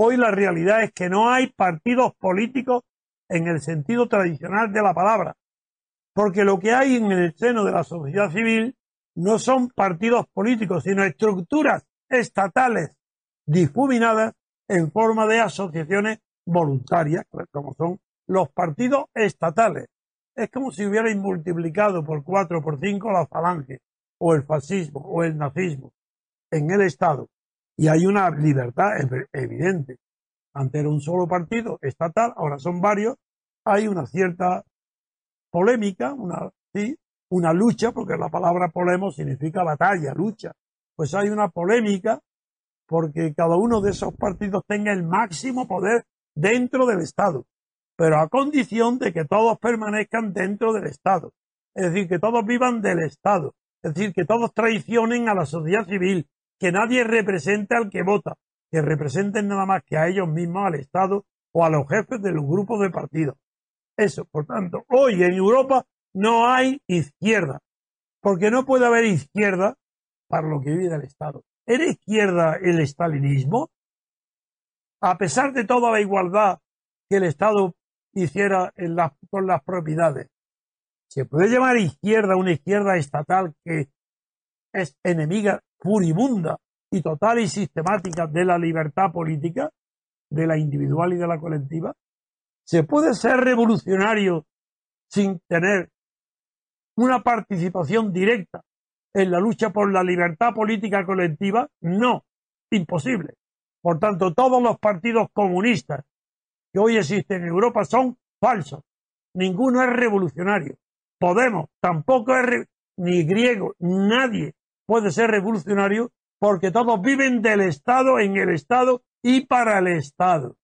Hoy la realidad es que no hay partidos políticos en el sentido tradicional de la palabra, porque lo que hay en el seno de la sociedad civil no son partidos políticos, sino estructuras estatales difuminadas en forma de asociaciones voluntarias, como son los partidos estatales. Es como si hubierais multiplicado por cuatro o por cinco la falange, o el fascismo, o el nazismo, en el Estado. Y hay una libertad evidente. Antes era un solo partido estatal, ahora son varios. Hay una cierta polémica, una, sí, una lucha, porque la palabra polemo significa batalla, lucha. Pues hay una polémica porque cada uno de esos partidos tenga el máximo poder dentro del Estado, pero a condición de que todos permanezcan dentro del Estado. Es decir, que todos vivan del Estado. Es decir, que todos traicionen a la sociedad civil, que nadie represente al que vota, que representen nada más que a ellos mismos, al Estado o a los jefes de los grupos de partidos. Eso, por tanto, hoy en Europa no hay izquierda, porque no puede haber izquierda para lo que vive el Estado. ¿Era izquierda el estalinismo? A pesar de toda la igualdad que el Estado hiciera con las propiedades, ¿se puede llamar izquierda una izquierda estatal que es enemiga furibunda y total y sistemática de la libertad política, de la individual y de la colectiva? ¿Se puede ser revolucionario sin tener una participación directa en la lucha por la libertad política colectiva? No, imposible. Por tanto, todos los partidos comunistas que hoy existen en Europa son falsos. Ninguno es revolucionario. Podemos tampoco es ni griego, nadie puede ser revolucionario porque todos viven del Estado, en el Estado y para el Estado.